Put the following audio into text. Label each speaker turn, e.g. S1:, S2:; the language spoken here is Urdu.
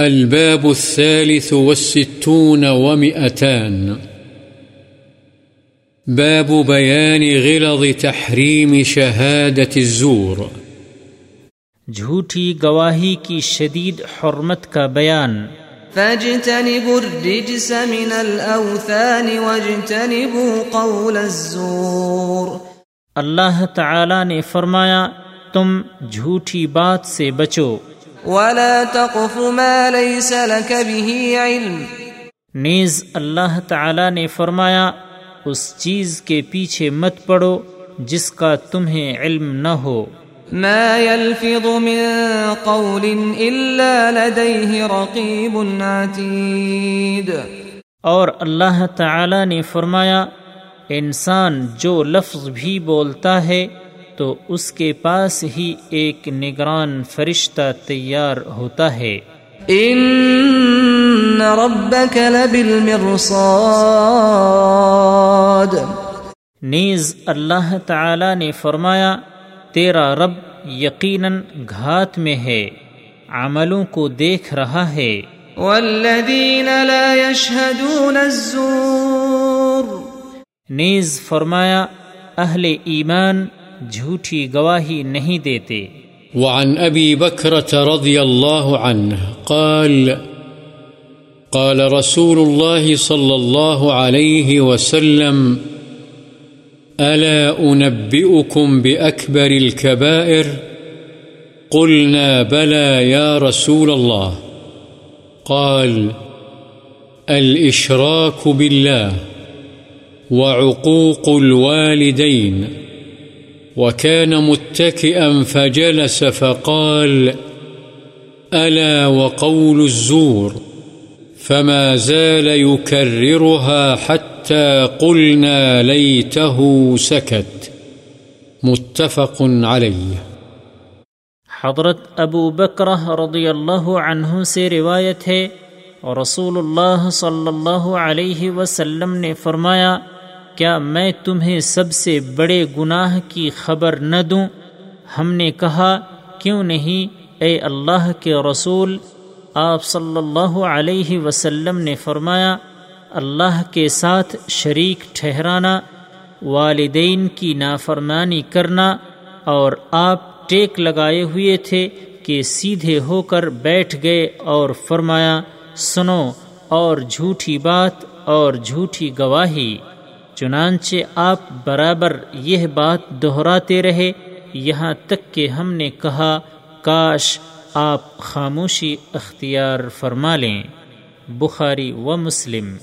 S1: الباب الثالث والستون ومئتان. باب بيان غلظ تحريم شهادة الزور.
S2: جھوٹی گواہی کی شدید حرمت کا بیان.
S3: فاجتنبوا الرجس من الأوثان واجتنبوا قول الزور.
S2: اللہ تعالی نے فرمایا تم جھوٹی بات سے بچو۔
S3: ولا تقف ما ليس لك به علم۔
S2: نیز اللہ تعالی نے فرمایا اس چیز کے پیچھے مت پڑو جس کا تمہیں علم نہ ہو۔
S3: ما يلفظ من قول إلا لديه رقيب عتيد۔
S2: اور اللہ تعالی نے فرمایا انسان جو لفظ بھی بولتا ہے تو اس کے پاس ہی ایک نگران فرشتہ تیار ہوتا ہے۔
S3: ان ربك لبالمرصاد۔
S2: نیز اللہ تعالی نے فرمایا تیرا رب یقیناً گھات میں ہے عملوں کو دیکھ رہا ہے۔
S3: والذین لا يشهدون الزور۔
S2: نیز فرمایا اہل ایمان جھوٹی گواہی نہیں دیتے۔
S1: وعن أبي بكرة رضي الله عنه قال قال رسول الله صلى الله عليه وسلم ألا أنبئكم بأكبر الكبائر؟ قلنا، بلى يا رسول الله قال الإشراك بالله وعقوق الوالدين وكان متكئا فجلس فقال، ألا وقول الزور؟ فما زال يكررها حتى قلنا ليته سكت. متفق عليه.
S2: حضرت ابو بکرہ رضی اللہ عنہ سے روایت ہے رسول اللہ صلی اللہ علیہ وسلم نے فرمایا کیا میں تمہیں سب سے بڑے گناہ کی خبر نہ دوں؟ ہم نے کہا، کیوں نہیں؟ اے اللہ کے رسول، آپ صلی اللہ علیہ وسلم نے فرمایا، اللہ کے ساتھ شریک ٹھہرانا، والدین کی نافرمانی کرنا، اور آپ ٹیک لگائے ہوئے تھے کہ سیدھے ہو کر بیٹھ گئے اور فرمایا، سنو، اور جھوٹی بات اور جھوٹی گواہی۔ چنانچہ آپ برابر یہ بات دہراتے رہے، یہاں تک کہ ہم نے کہا، کاش آپ خاموشی اختیار فرما لیں۔ بخاری و مسلم۔